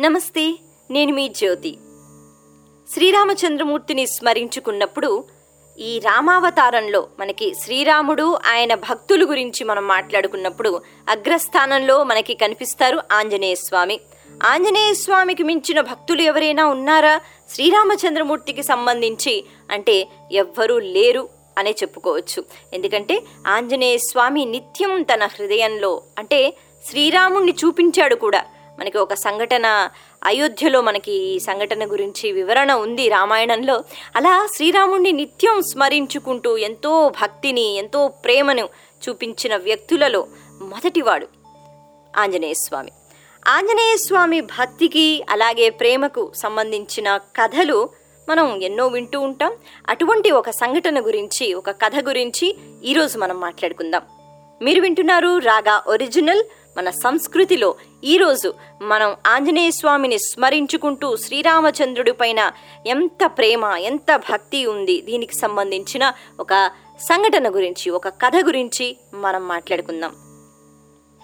నమస్తే నేను మీ జ్యోతి. శ్రీరామచంద్రమూర్తిని స్మరించుకున్నప్పుడు ఈ రామావతారంలో మనకి శ్రీరాముడు ఆయన భక్తుల గురించి మనం మాట్లాడుకున్నప్పుడు అగ్రస్థానంలో మనకి కనిపిస్తారు ఆంజనేయ స్వామి. ఆంజనేయ స్వామికి మించిన భక్తులు ఎవరైనా ఉన్నారా? శ్రీరామచంద్రమూర్తికి సంబంధించి అంటే ఎవ్వరూ లేరు అనే చెప్పుకోవచ్చు. ఎందుకంటే ఆంజనేయ స్వామి నిత్యం తన హృదయంలో అంటే శ్రీరాముణ్ణి చూపించాడు కూడా. మనకి ఒక సంఘటన అయోధ్యలో మనకి ఈ సంఘటన గురించి వివరణ ఉంది రామాయణంలో. అలా శ్రీరాముణ్ణి నిత్యం స్మరించుకుంటూ ఎంతో భక్తిని ఎంతో ప్రేమను చూపించిన వ్యక్తులలో మొదటివాడు ఆంజనేయ స్వామి. ఆంజనేయ స్వామి భక్తికి అలాగే ప్రేమకు సంబంధించిన కథలు మనం ఎన్నో వింటూ ఉంటాం. అటువంటి ఒక సంఘటన గురించి ఒక కథ గురించి ఈరోజు మనం మాట్లాడుకుందాం. మీరు వింటున్నారు రాగా ఒరిజినల్ మన సంస్కృతిలో ఈరోజు మనం ఆంజనేయ స్వామిని స్మరించుకుంటూ శ్రీరామచంద్రుడి పైన ఎంత ప్రేమ ఎంత భక్తి ఉంది దీనికి సంబంధించిన ఒక సంఘటన గురించి ఒక కథ గురించి మనం మాట్లాడుకుందాం.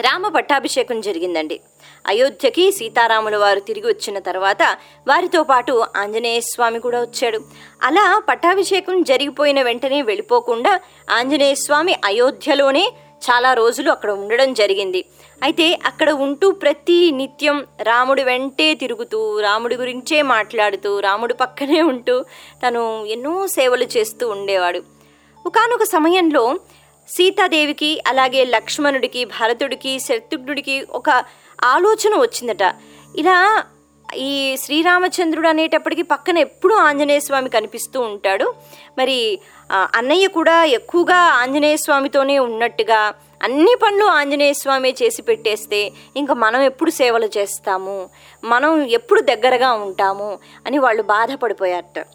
రామ పట్టాభిషేకం జరిగిందండి. అయోధ్యకి సీతారాముల వారు తిరిగి వచ్చిన తర్వాత వారితో పాటు ఆంజనేయ స్వామి కూడా వచ్చాడు. అలా పట్టాభిషేకం జరిగిపోయిన వెంటనే వెళ్ళిపోకుండా ఆంజనేయ స్వామి అయోధ్యలోనే చాలా రోజులు అక్కడ ఉండడం జరిగింది. అయితే అక్కడ ఉంటూ ప్రతి నిత్యం రాముడి వెంటే తిరుగుతూ రాముడి గురించే మాట్లాడుతూ రాముడి పక్కనే ఉంటూ తను ఎన్నో సేవలు చేస్తూ ఉండేవాడు. ఒకానొక సమయంలో సీతాదేవికి అలాగే లక్ష్మణుడికి భరతుడికి శత్రుఘ్నుడికి ఒక ఆలోచన వచ్చిందట. ఇలా ఈ శ్రీరామచంద్రుడు అనేటప్పటికి పక్కన ఎప్పుడూ ఆంజనేయ స్వామి కనిపిస్తూ ఉంటాడు. మరి అన్నయ్య కూడా ఎక్కువగా ఆంజనేయ స్వామితోనే ఉన్నట్టుగా అన్ని పనులు ఆంజనేయ స్వామి చేసి పెట్టేస్తే ఇంకా మనం ఎప్పుడు సేవలు చేస్తాము? మనం ఎప్పుడు దగ్గరగా ఉంటాము? అని వాళ్ళు బాధపడిపోయారట.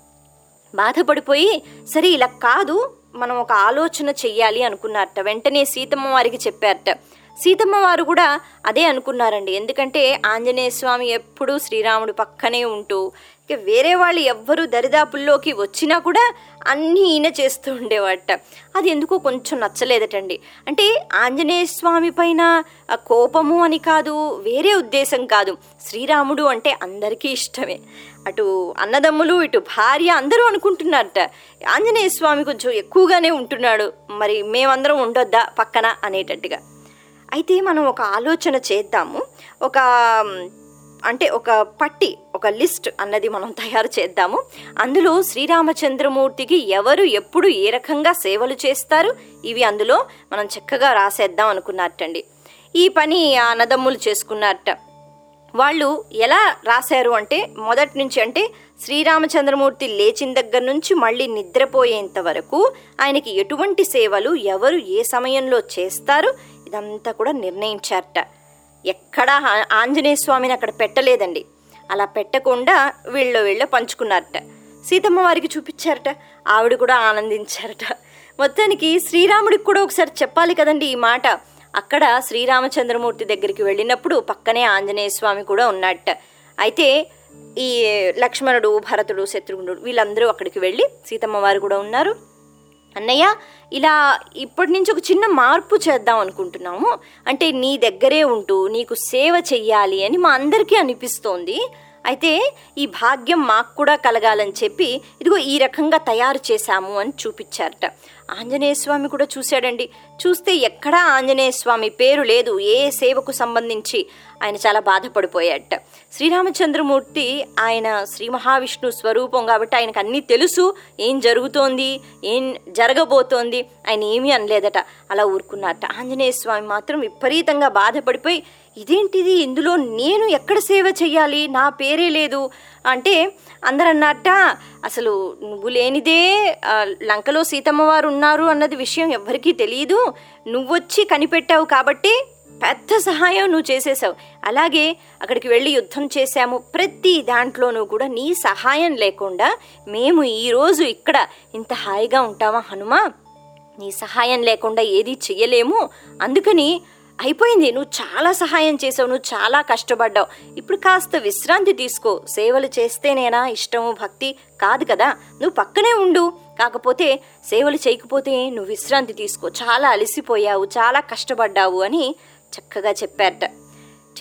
బాధపడిపోయి సరే ఇలా కాదు మనం ఒక ఆలోచన చెయ్యాలి అనుకున్నారట. వెంటనే సీతమ్మ వారికి చెప్పారట. సీతమ్మ వారు కూడా అదే అనుకున్నారండి. ఎందుకంటే ఆంజనేయ స్వామి ఎప్పుడూ శ్రీరాముడు పక్కనే ఉంటూ ఇక వేరే వాళ్ళు ఎవ్వరూ దరిదాపుల్లోకి వచ్చినా కూడా అన్నీ ఈయన చేస్తూ ఉండేవాట. అది ఎందుకో కొంచెం నచ్చలేదటండి. అంటే ఆంజనేయ స్వామి పైన ఆ కోపము అని కాదు వేరే ఉద్దేశం కాదు. శ్రీరాముడు అంటే అందరికీ ఇష్టమే. అటు అన్నదమ్ములు ఇటు భార్య అందరూ అనుకుంటున్నారట. ఆంజనేయ స్వామి కొంచెం ఎక్కువగానే ఉంటున్నాడు. మరి మేమందరం ఉండొద్దా పక్కన అనేటట్టుగా. అయితే మనం ఒక ఆలోచన చేద్దాము. ఒక అంటే ఒక పట్టి ఒక లిస్ట్ అన్నది మనం తయారు చేద్దాము. అందులో శ్రీరామచంద్రమూర్తికి ఎవరు ఎప్పుడు ఏ రకంగా సేవలు చేస్తారు? ఇవి అందులో మనం చక్కగా రాసేద్దాం అనుకున్నట్టండి. ఈ పని ఆ అన్నదమ్ములు చేసుకున్నట్ట. వాళ్ళు ఎలా రాశారు అంటే మొదటి నుంచి అంటే శ్రీరామచంద్రమూర్తి లేచిన దగ్గర నుంచి మళ్ళీ నిద్రపోయేంత వరకు ఆయనకి ఎటువంటి సేవలు ఎవరు ఏ సమయంలో చేస్తారు? ఇదంతా కూడా నిర్ణయించారట. ఎక్కడా ఆంజనేయ స్వామిని అక్కడ పెట్టలేదండి. అలా పెట్టకుండా వీళ్ళు వీళ్ళు పంచుకున్నారట. సీతమ్మ వారికి చూపించారట. ఆవిడ కూడా ఆనందించారట. మొత్తానికి శ్రీరాముడికి కూడా ఒకసారి చెప్పాలి కదండి ఈ మాట. అక్కడ శ్రీరామచంద్రమూర్తి దగ్గరికి వెళ్ళినప్పుడు పక్కనే ఆంజనేయ స్వామి కూడా ఉన్నట్ట అయితే ఈ లక్ష్మణుడు భరతుడు శత్రుఘ్నుడు వీళ్ళందరూ అక్కడికి వెళ్ళి సీతమ్మ వారు కూడా ఉన్నారు. అన్నయ్య ఇలా ఇప్పటి నుంచి ఒక చిన్న మార్పు చేద్దాం అనుకుంటున్నాము. అంటే నీ దగ్గరే ఉంటూ నీకు సేవ చెయ్యాలి అని మా అందరికీ అనిపిస్తోంది. అయితే ఈ భాగ్యం మాకు కూడా కలగాలని చెప్పి ఇదిగో ఈ రకంగా తయారు చేశాము అని చూపించారట. ఆంజనేయ స్వామి కూడా చూశాడండి. చూస్తే ఎక్కడా ఆంజనేయ స్వామి పేరు లేదు ఏ సేవకు సంబంధించి. ఆయన చాలా బాధపడిపోయాడట. శ్రీరామచంద్రమూర్తి ఆయన శ్రీ మహావిష్ణు స్వరూపం కాబట్టి ఆయనకు అన్నీ తెలుసు. ఏం జరుగుతోంది? ఏం జరగబోతోంది? ఆయన ఏమీ అనలేదట. అలా ఊరుకున్నారట. ఆంజనేయ స్వామి మాత్రం విపరీతంగా బాధపడిపోయి ఇదేంటిది? ఇందులో నేను ఎక్కడ సేవ చేయాలి నా పేరే లేదు. అంటే అందరు అసలు నువ్వు లేనిదే లంకలో సీతమ్మవారు ఉన్నారు అన్నది విషయం ఎవ్వరికీ తెలియదు నువ్వొచ్చి కనిపెట్టావు కాబట్టి పెద్ద సహాయం నువ్వు చేసేసావు. అలాగే అక్కడికి వెళ్ళి యుద్ధం చేశాము. ప్రతి దాంట్లోనూ కూడా నీ సహాయం లేకుండా మేము ఈరోజు ఇక్కడ ఇంత హాయిగా ఉంటామా హనుమా? నీ సహాయం లేకుండా ఏది చెయ్యలేము. అందుకని అయిపోయింది. నువ్వు చాలా సహాయం చేసావు. నువ్వు చాలా కష్టపడ్డావు. ఇప్పుడు కాస్త విశ్రాంతి తీసుకో. సేవలు చేస్తేనేనా ఇష్టము భక్తి కాదు కదా. నువ్వు పక్కనే ఉండు. కాకపోతే సేవలు చేయకపోతే నువ్వు విశ్రాంతి తీసుకో. చాలా అలసిపోయావు చాలా కష్టపడ్డావు అని చక్కగా చెప్పారట.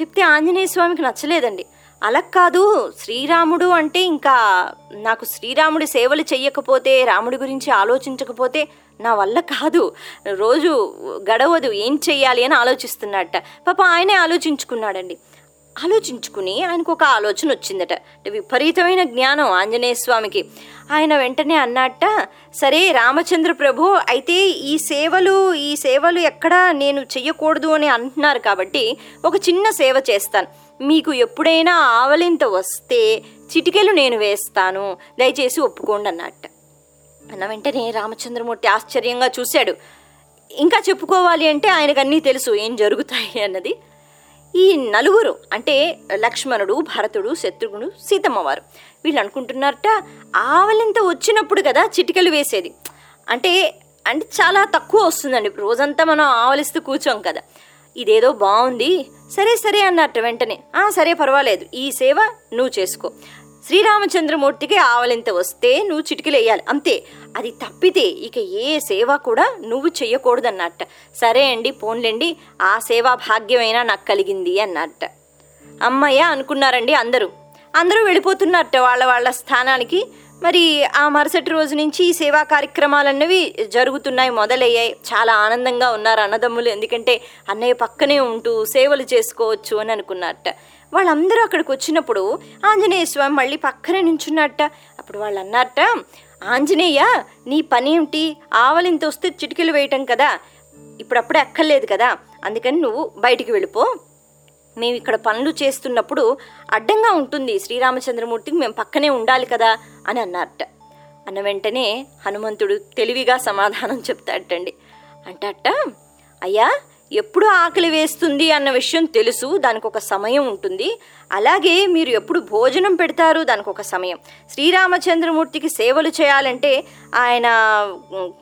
చెప్తే ఆంజనేయ స్వామికి నచ్చలేదండి. అలా కాదు. శ్రీరాముడు అంటే ఇంకా నాకు శ్రీరాముడి సేవలు చెయ్యకపోతే రాముడి గురించి ఆలోచించకపోతే నా వల్ల కాదు. రోజు గడవదు ఏం చెయ్యాలి అని ఆలోచిస్తున్నట్ట. పాప ఆయనే ఆలోచించుకున్నాడండి. ఆలోచించుకుని ఆయనకు ఒక ఆలోచన వచ్చిందట. అంటే విపరీతమైన జ్ఞానం ఆంజనేయ స్వామికి. ఆయన వెంటనే అన్నట్ట సరే రామచంద్ర ప్రభు అయితే ఈ సేవలు ఈ సేవలు ఎక్కడ నేను చెయ్యకూడదు అని అంటున్నారు కాబట్టి ఒక చిన్న సేవ చేస్తాను. మీకు ఎప్పుడైనా ఆవలింత వస్తే చిటికెలు నేను వేస్తాను. దయచేసి ఒప్పుకోండి అన్నట్ట అన్న వెంటనే రామచంద్రమూర్తి ఆశ్చర్యంగా చూశాడు. ఇంకా చెప్పుకోవాలి అంటే ఆయనకు అన్నీ తెలుసు ఏం జరుగుతాయి అన్నది. ఈ నలుగురు అంటే లక్ష్మణుడు భరతుడు శత్రుఘ్నుడు సీతమ్మవారు వీళ్ళు అనుకుంటున్నారట ఆవలింత వచ్చినప్పుడు కదా చిటికలు వేసేది. అంటే అంటే చాలా తక్కువ వస్తుందండి. రోజంతా మనం ఆవలిస్తూ కూర్చోం కదా. ఇదేదో బాగుంది సరే సరే అన్నట్టు వెంటనే. సరే పర్వాలేదు. ఈ సేవ నువ్వు చేసుకో. శ్రీరామచంద్రమూర్తికి ఆవలింత వస్తే నువ్వు చిటికలు వేయాలి అంతే. అది తప్పితే ఇక ఏ సేవ కూడా నువ్వు చెయ్యకూడదన్నట్ట. సరే అండి పోన్లేండి. ఆ సేవా భాగ్యమైనా నాకు కలిగింది అన్నట్ట. అమ్మయ్య అనుకున్నారండి అందరూ. అందరూ వెళ్ళిపోతున్నట్ట వాళ్ళ వాళ్ళ స్థానానికి. మరి ఆ మరుసటి రోజు నుంచి ఈ సేవా కార్యక్రమాలన్నవి జరుగుతున్నాయి మొదలయ్యాయి. చాలా ఆనందంగా ఉన్నారు అన్నదమ్ములు. ఎందుకంటే అన్నయ్య పక్కనే ఉంటూ సేవలు చేసుకోవచ్చు అని అనుకున్నట్ట వాళ్ళందరూ అక్కడికి వచ్చినప్పుడు ఆంజనేయ స్వామి మళ్ళీ పక్కనే నించున్నట్ట అప్పుడు వాళ్ళు అన్నట్ట ఆంజనేయ నీ పని ఏమిటి ఆవలింత వస్తే చిటికెలు వేయటం కదా. ఇప్పుడప్పుడే అక్కర్లేదు కదా. అందుకని నువ్వు బయటికి వెళ్ళిపో. మేము ఇక్కడ పనులు చేస్తున్నప్పుడు అడ్డంగా ఉంటుంది శ్రీరామచంద్రమూర్తికి మేము పక్కనే ఉండాలి కదా అని అన్నారట. అన్న వెంటనే హనుమంతుడు తెలివిగా సమాధానం చెప్తాడటండి. అంటట అయ్యా ఎప్పుడు ఆకలి వేస్తుంది అన్న విషయం తెలుసు దానికి ఒక సమయం ఉంటుంది. అలాగే మీరు ఎప్పుడు భోజనం పెడతారు దానికి ఒక సమయం. శ్రీరామచంద్రమూర్తికి సేవలు చేయాలంటే ఆయన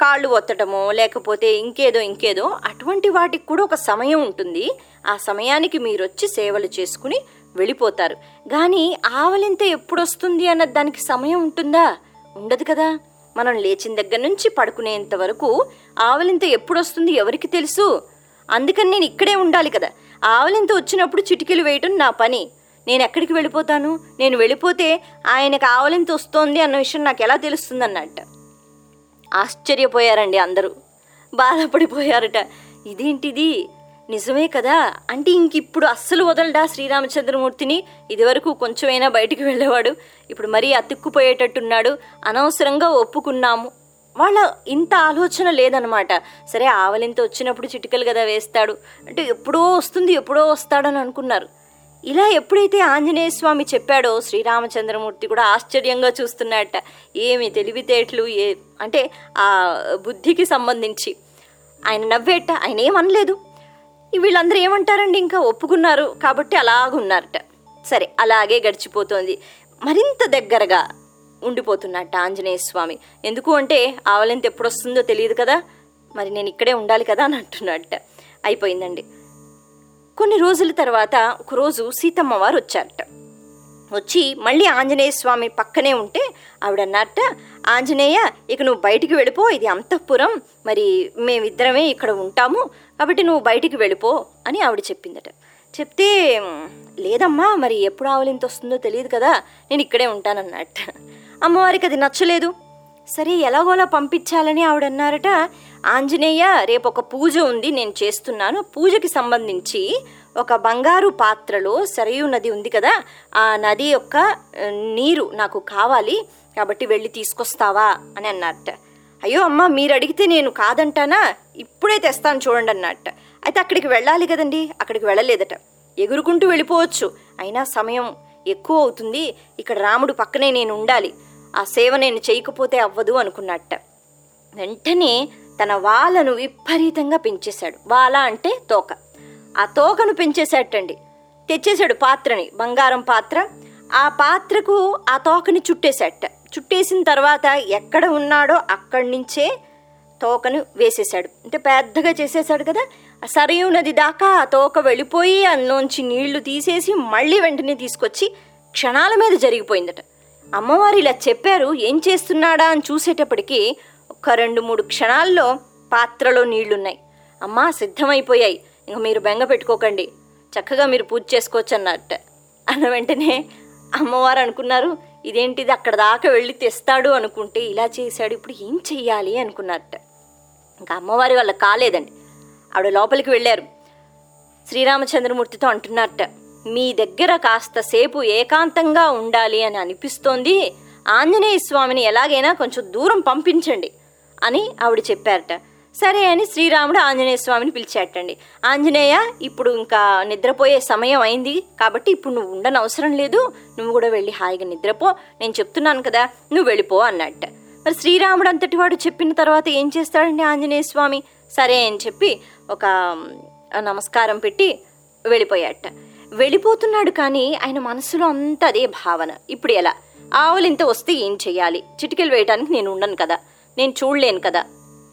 కాళ్ళు ఒత్తటమో లేకపోతే ఇంకేదో ఇంకేదో అటువంటి వాటికి కూడా ఒక సమయం ఉంటుంది. ఆ సమయానికి మీరు వచ్చి సేవలు చేసుకుని వెళ్ళిపోతారు. కానీ ఆవలింత ఎప్పుడు వస్తుంది అన్న దానికి సమయం ఉంటుందా? ఉండదు కదా. మనం లేచిన దగ్గర నుంచి పడుకునేంత వరకు ఆవలింత ఎప్పుడు వస్తుంది ఎవరికి తెలుసు? అందుకని నేను ఇక్కడే ఉండాలి కదా. ఆవలింత వచ్చినప్పుడు చిటికీలు వేయటం నా పని. నేను ఎక్కడికి వెళ్ళిపోతాను? నేను వెళ్ళిపోతే ఆయనకు ఆవలింత వస్తోంది అన్న విషయం నాకు ఎలా తెలుస్తుందన్నట్ట. ఆశ్చర్యపోయారండి అందరూ. బాధపడిపోయారట. ఇదేంటిది? నిజమే కదా? అంటే ఇంక ఇప్పుడు అస్సలు వదలడా శ్రీరామచంద్రమూర్తిని? ఇదివరకు కొంచెమైనా బయటికి వెళ్ళేవాడు. ఇప్పుడు మరీ అతుక్కుపోయేటట్టున్నాడు. అనవసరంగా ఒప్పుకున్నాము. వాళ్ళ ఇంత ఆలోచన లేదనమాట సరే ఆవలింత వచ్చినప్పుడు చిటికలు కదా వేస్తాడు. అంటే ఎప్పుడో వస్తుంది ఎప్పుడో వస్తాడని అనుకున్నారు. ఇలా ఎప్పుడైతే ఆంజనేయ స్వామి చెప్పాడో శ్రీరామచంద్రమూర్తి కూడా ఆశ్చర్యంగా చూస్తున్నట్ట ఏమి తెలివితేటలు ఏ అంటే ఆ బుద్ధికి సంబంధించి. ఆయన నవ్వేట ఆయన ఏమనలేదు. వీళ్ళందరూ ఏమంటారండి? ఇంకా ఒప్పుకున్నారు కాబట్టి అలాగున్నారట. సరే అలాగే గడిచిపోతోంది. మరింత దగ్గరగా ఉండిపోతున్నట్ట ఆంజనేయ స్వామి. ఎందుకు అంటే ఆవలింత ఎప్పుడు వస్తుందో తెలియదు కదా? మరి నేను ఇక్కడే ఉండాలి కదా అని అంటున్నట్ట అయిపోయిందండి. కొన్ని రోజుల తర్వాత ఒకరోజు సీతమ్మ వారు వచ్చారట. వచ్చి మళ్ళీ ఆంజనేయ స్వామి పక్కనే ఉంటే ఆవిడన్నట్ట ఆంజనేయ ఇక నువ్వు బయటికి వెళ్ళిపో ఇది అంతఃపురం. మరి మేమిద్దరమే ఇక్కడ ఉంటాము కాబట్టి నువ్వు బయటికి వెళ్ళిపో అని ఆవిడ చెప్పిందట. చెప్తే లేదమ్మా మరి ఎప్పుడు ఆవలింత వస్తుందో తెలియదు కదా నేను ఇక్కడే ఉంటానన్నట్ట అమ్మవారికి అది నచ్చలేదు. సరే ఎలాగోలా పంపించాలని ఆవిడ అన్నారట ఆంజనేయ రేపు ఒక పూజ ఉంది నేను చేస్తున్నాను. పూజకి సంబంధించి ఒక బంగారు పాత్రలో సరయు నది ఉంది కదా ఆ నది యొక్క నీరు నాకు కావాలి కాబట్టి వెళ్ళి తీసుకొస్తావా అని అన్నట్ట అయ్యో అమ్మ మీరు అడిగితే నేను కాదంటానా? ఇప్పుడే తెస్తాను చూడండి అన్నట్ట అయితే అక్కడికి వెళ్ళాలి కదండి అక్కడికి వెళ్ళలేదట. ఎగురుకుంటూ వెళ్ళిపోవచ్చు అయినా సమయం ఎక్కువ అవుతుంది. ఇక్కడ రాముడు పక్కనే నేను ఉండాలి. ఆ సేవ నేను చేయకపోతే అవ్వదు అనుకున్నట్ట. వెంటనే తన వాలను విపరీతంగా పెంచేశాడు. వాల అంటే తోక. ఆ తోకను పెంచేశాటండి తెచ్చేశాడు పాత్రని బంగారం పాత్ర. ఆ పాత్రకు ఆ తోకని చుట్టేశాట చుట్టేసిన తర్వాత ఎక్కడ ఉన్నాడో అక్కడి నుంచే తోకను వేసేశాడు. అంటే పెద్దగా చేసేశాడు కదా. ఆ సరయు నది దాకా ఆ తోక వెళ్ళిపోయి అందులోంచి నీళ్ళు తీసేసి మళ్ళీ వెంటనే తీసుకొచ్చి క్షణాల మీద జరిగిపోయిందట. అమ్మవారు ఇలా చెప్పారు ఏం చేస్తున్నాడా? అని చూసేటప్పటికి ఒక రెండు మూడు క్షణాల్లో పాత్రలో నీళ్ళున్నాయి. అమ్మా సిద్ధమైపోయాయి. ఇంక మీరు బెంగ పెట్టుకోకండి. చక్కగా మీరు పూజ చేసుకోవచ్చు అన్నట్ట అన్న వెంటనే అమ్మవారు అనుకున్నారు ఇదేంటిది? అక్కడ దాకా వెళ్ళి తెస్తాడు అనుకుంటే ఇలా చేశాడు. ఇప్పుడు ఏం చెయ్యాలి? అనుకున్నారట ఇంకా అమ్మవారి వాళ్ళ కాలేదండి. ఆవిడ లోపలికి వెళ్ళారు. శ్రీరామచంద్రమూర్తితో అంటున్నట్ట. మీ దగ్గర కాస్త సేపు ఏకాంతంగా ఉండాలి అని అనిపిస్తోంది. ఆంజనేయ స్వామిని ఎలాగైనా కొంచెం దూరం పంపించండి అని ఆవిడ చెప్పారట. సరే అని శ్రీరాముడు ఆంజనేయ స్వామిని పిలిచాటండి ఆంజనేయ ఇప్పుడు ఇంకా నిద్రపోయే సమయం అయింది కాబట్టి ఇప్పుడు నువ్వు ఉండని అవసరం లేదు. నువ్వు కూడా వెళ్ళి హాయిగా నిద్రపో. నేను చెప్తున్నాను కదా నువ్వు వెళ్ళిపో అన్నట్ట. మరి శ్రీరాముడు అంతటి వాడు చెప్పిన తర్వాత ఏం చేస్తాడండి ఆంజనేయ స్వామి? సరే అని చెప్పి ఒక నమస్కారం పెట్టి వెళ్ళిపోయాట వెళ్ళిపోతున్నాడు కానీ ఆయన మనసులో అంతా అదే భావన. ఇప్పుడు ఎలా? ఆవులింత వస్తే ఏం చెయ్యాలి? చిటికెలు వేయడానికి నేను ఉండను కదా. నేను చూడలేను కదా.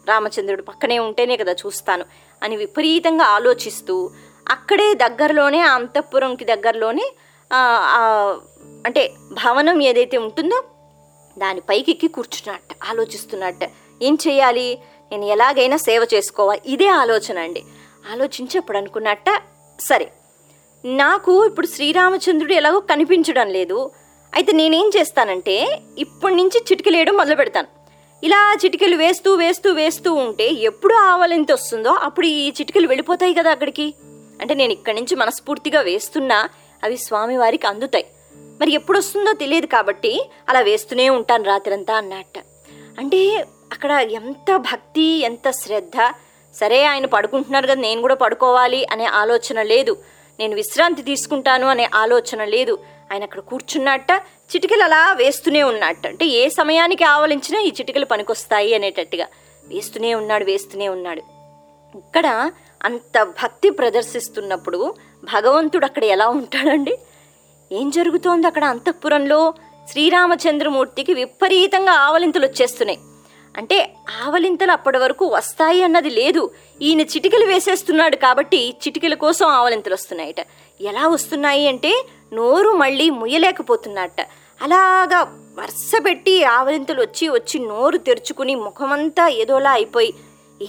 రామచంద్రుడు పక్కనే ఉంటేనే కదా చూస్తాను అని విపరీతంగా ఆలోచిస్తూ అక్కడే దగ్గరలోనే ఆ అంతఃపురంకి దగ్గరలోనే అంటే భవనం ఏదైతే ఉంటుందో దాని పైకి ఎక్కి కూర్చున్నట్ట ఆలోచిస్తున్నట్ట. ఏం చేయాలి నేను ఎలాగైనా సేవ చేసుకోవాలి. ఇదే ఆలోచన అండి. ఆలోచించి అప్పుడు అనుకున్నట్ట సరే నాకు ఇప్పుడు శ్రీరామచంద్రుడు ఎలాగో కనిపించడం లేదు. అయితే నేనేం చేస్తానంటే ఇప్పటి నుంచి చిటికలేయడం మొదలు పెడతాను ఇలా చిటికలు వేస్తూ వేస్తూ వేస్తూ ఉంటే ఎప్పుడు ఆవలింత వస్తుందో అప్పుడు ఈ చిటికలు వెళ్ళిపోతాయి కదా అక్కడికి. అంటే నేను ఇక్కడి నుంచి మనస్ఫూర్తిగా వేస్తున్నా అవి స్వామివారికి అందుతాయి. మరి ఎప్పుడు వస్తుందో తెలియదు కాబట్టి అలా వేస్తూనే ఉంటాను రాత్రంతా అన్నట్ట. అంటే అక్కడ ఎంత భక్తి ఎంత శ్రద్ధ. సరే ఆయన పడుకుంటున్నారు కదా నేను కూడా పడుకోవాలి అనే ఆలోచన లేదు. నేను విశ్రాంతి తీసుకుంటాను అనే ఆలోచన లేదు. ఆయన అక్కడ కూర్చున్నట్ట చిటికలు అలా వేస్తూనే ఉన్నట్ట అంటే ఏ సమయానికి ఆవలించినా ఈ చిటికలు పనికొస్తాయి అనేటట్టుగా. వేస్తూనే ఉన్నాడు వేస్తూనే ఉన్నాడు. ఇక్కడ అంత భక్తి ప్రదర్శిస్తున్నప్పుడు భగవంతుడు అక్కడ ఎలా ఉంటాడండి? ఏం జరుగుతోంది అక్కడ అంతఃపురంలో? శ్రీరామచంద్రమూర్తికి విపరీతంగా ఆవలింతలు వచ్చేస్తున్నాయి. అంటే ఆవలింతలు అప్పటి వరకు వస్తాయి అన్నది లేదు. ఈయన చిటికలు వేసేస్తున్నాడు కాబట్టి చిటికల కోసం ఆవలింతలు వస్తున్నాయట. ఎలా వస్తున్నాయి అంటే నోరు మళ్ళీ ముయ్యలేకపోతున్నట్ట. అలాగా వరుస పెట్టి ఆవలింతలు వచ్చి వచ్చి నోరు తెరుచుకుని ముఖమంతా ఏదోలా అయిపోయి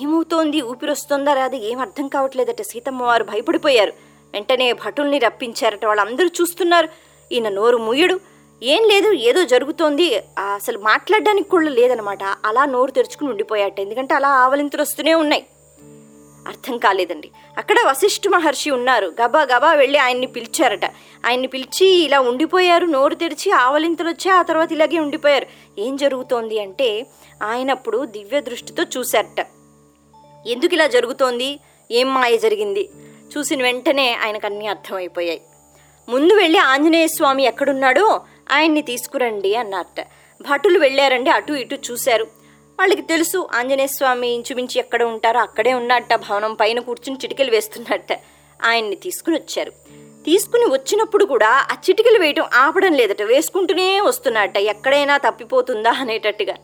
ఏమవుతోంది? ఊపిరి వస్తుందా? ఏం అర్థం కావట్లేదట. సీతమ్మ వారు భయపడిపోయారు. వెంటనే భటుల్ని రప్పించారట. వాళ్ళందరూ చూస్తున్నారు. ఈయన నోరు ముయ్యడు. ఏం లేదు ఏదో జరుగుతోంది. అసలు మాట్లాడడానికి కూడా లేదనమాట. అలా నోరు తెరుచుకుని ఉండిపోయాట. ఎందుకంటే అలా ఆవలింతలు వస్తూనే ఉన్నాయి. అర్థం కాలేదండి. అక్కడ వశిష్ఠ మహర్షి ఉన్నారు. గబా గబా వెళ్ళి ఆయన్ని పిలిచారట. ఆయన్ని పిలిచి ఇలా ఉండిపోయారు. నోరు తెరిచి ఆవలింతలు వచ్చి ఆ తర్వాత ఇలాగే ఉండిపోయారు. ఏం జరుగుతోంది అంటే ఆయన అప్పుడు దివ్య దృష్టితో చూశారట. ఎందుకు ఇలా జరుగుతోంది? ఏం మాయ జరిగింది? చూసిన వెంటనే ఆయనకు అన్నీ అర్థమైపోయాయి ముందు వెళ్ళి ఆంజనేయ స్వామి ఎక్కడున్నాడో ఆయన్ని తీసుకురండి అన్నట్ట భటులు వెళ్ళారండి అటు ఇటు చూశారు. వాళ్ళకి తెలుసు ఆంజనేయ స్వామి ఇంచుమించి ఎక్కడ ఉంటారో అక్కడే ఉన్నట్ట భవనం పైన కూర్చుని చిటికలు వేస్తున్నట్ట. ఆయన్ని తీసుకుని వచ్చారు. తీసుకుని వచ్చినప్పుడు కూడా ఆ చిటికలు వేయటం ఆపడం లేదట వేసుకుంటూనే వస్తున్నట్ట ఎక్కడైనా తప్పిపోతుందా అనేటట్టుగా.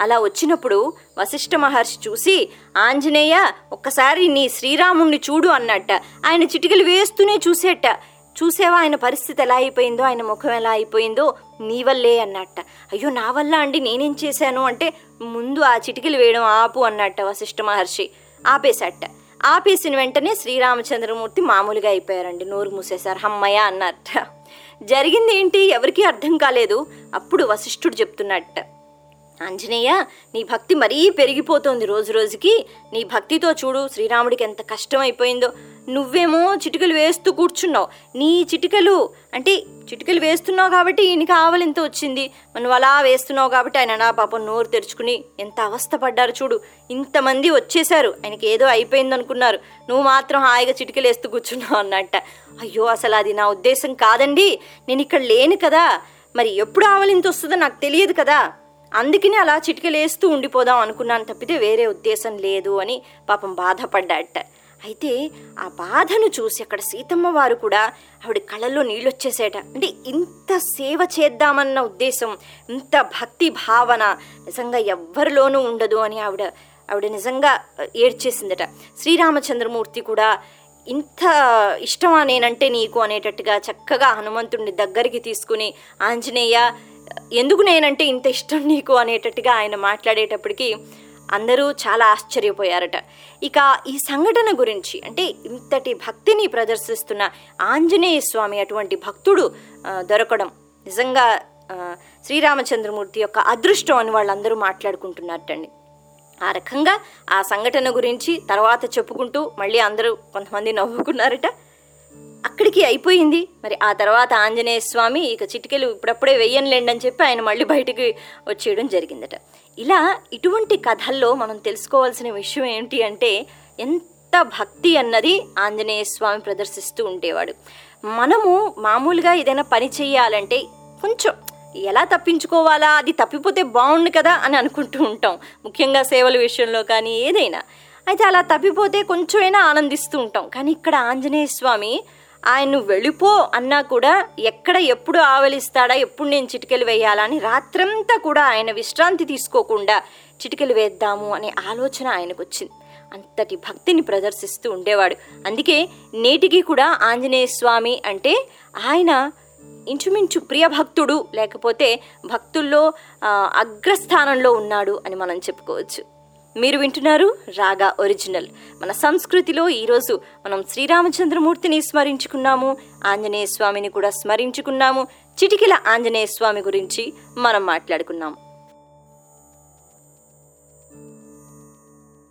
అలా వచ్చినప్పుడు వశిష్ఠ మహర్షి చూసి ఆంజనేయ ఒక్కసారి నీ శ్రీరాముణ్ణి చూడు అన్నట్ట. ఆయన చిటికలు వేస్తూనే చూసేట. చూసేవా ఆయన పరిస్థితి ఎలా అయిపోయిందో ఆయన ముఖం ఎలా అయిపోయిందో? నీ వల్లే అన్నట్ట. అయ్యో నా వల్ల అండి నేనేం చేశాను అంటే ముందు ఆ చిటికలు వేయడం ఆపు అన్నట్ట వశిష్ఠ మహర్షి. ఆపేసట్ట ఆపేసిన వెంటనే శ్రీరామచంద్రమూర్తి మామూలుగా అయిపోయారండి. నోరు మూసేశారు. హమ్మయ్య అన్నట్ట. జరిగింది ఏంటి? ఎవరికీ అర్థం కాలేదు. అప్పుడు వశిష్ఠుడు చెప్తున్నట్ట ఆంజనేయ నీ భక్తి మరీ పెరిగిపోతోంది రోజు రోజుకి. నీ భక్తితో చూడు శ్రీరాముడికి ఎంత కష్టం అయిపోయిందో. నువ్వేమో చిటికలు వేస్తూ కూర్చున్నావు. నీ చిటికలు అంటే చిటికలు వేస్తున్నావు కాబట్టి ఈయనకి ఆవలింత వచ్చింది. నువ్వు అలా వేస్తున్నావు కాబట్టి ఆయన నా పాపం నోరు తెరుచుకుని ఎంత అవస్థపడ్డారు చూడు. ఇంతమంది వచ్చేశారు. ఆయనకి ఏదో అయిపోయింది అనుకున్నారు. నువ్వు మాత్రం హాయిగా చిటికలు వేస్తూ కూర్చున్నావు అన్నట్ట. అయ్యో అసలు అది నా ఉద్దేశం కాదండి. నేను ఇక్కడ లేను కదా. మరి ఎప్పుడు ఆవలింత వస్తుందో నాకు తెలియదు కదా. అందుకని అలా చిటికలేస్తూ ఉండిపోదాం అనుకున్నాను తప్పితే వేరే ఉద్దేశం లేదు అని పాపం బాధపడ్డాట అయితే ఆ బాధను చూసి అక్కడ సీతమ్మ వారు కూడా ఆవిడ కళ్ళల్లో నీళ్ళు అంటే ఇంత సేవ చేద్దామన్న ఉద్దేశం ఇంత భక్తి భావన నిజంగా ఎవ్వరిలోనూ ఉండదు అని ఆవిడ ఆవిడ నిజంగా ఏడ్చేసిందట. శ్రీరామచంద్రమూర్తి కూడా ఇంత ఇష్టమా నేనంటే నీకు అనేటట్టుగా చక్కగా హనుమంతుడిని దగ్గరికి తీసుకుని ఆంజనేయ ఎందుకు నేనంటే ఇంత ఇష్టం నీకు? అనేటట్టుగా ఆయన మాట్లాడేటప్పటికి అందరూ చాలా ఆశ్చర్యపోయారట. ఇక ఈ సంఘటన గురించి అంటే ఇంతటి భక్తిని ప్రదర్శిస్తున్న ఆంజనేయ స్వామి అటువంటి భక్తుడు దొరకడం నిజంగా శ్రీరామచంద్రమూర్తి యొక్క అదృష్టం అని వాళ్ళందరూ మాట్లాడుకుంటున్నారటండి. ఆ రకంగా ఆ సంఘటన గురించి తర్వాత చెప్పుకుంటూ మళ్ళీ అందరూ కొంతమంది నవ్వుకున్నారట. అక్కడికి అయిపోయింది. మరి ఆ తర్వాత ఆంజనేయ స్వామి ఇక చిటికెలు ఇప్పుడప్పుడే వెయ్యనులేండి అని చెప్పి ఆయన మళ్ళీ బయటికి వచ్చేయడం జరిగిందట. ఇలా ఇటువంటి కథల్లో మనం తెలుసుకోవాల్సిన విషయం ఏంటి అంటే ఎంత భక్తి అన్నది ఆంజనేయ స్వామి ప్రదర్శిస్తూ ఉండేవాడు. మనము మామూలుగా ఏదైనా పని చేయాలంటే కొంచెం ఎలా తప్పించుకోవాలా అది తప్పిపోతే బాగుండు కదా అని అనుకుంటూ ఉంటాం. ముఖ్యంగా సేవల విషయంలో కానీ ఏదైనా. అయితే అలా తప్పిపోతే కొంచెమైనా ఆనందిస్తూ ఉంటాం. కానీ ఇక్కడ ఆంజనేయ స్వామి ఆయన వెళ్ళిపో అన్నా కూడా ఎక్కడ ఎప్పుడు ఆవలిస్తాడా ఎప్పుడు నేను చిటికెలు వేయాలని రాత్రంతా కూడా ఆయన విశ్రాంతి తీసుకోకుండా చిటికెలు వేద్దాము అనే ఆలోచన ఆయనకు వచ్చింది అంతటి భక్తిని ప్రదర్శిస్తూ ఉండేవాడు. అందుకే నేటికి కూడా ఆంజనేయ స్వామి అంటే ఆయన ఇంచుమించు ప్రియ భక్తుడు లేకపోతే భక్తుల్లో అగ్రస్థానంలో ఉన్నాడు అని మనం చెప్పుకోవచ్చు. మీరు వింటున్నారు రాగా ఒరిజినల్. మన సంస్కృతిలో ఈరోజు మనం శ్రీరామచంద్రమూర్తిని స్మరించుకున్నాము ఆంజనేయ స్వామిని కూడా స్మరించుకున్నాము చిటికెల ఆంజనేయ స్వామి గురించి మనం మాట్లాడుకున్నాం.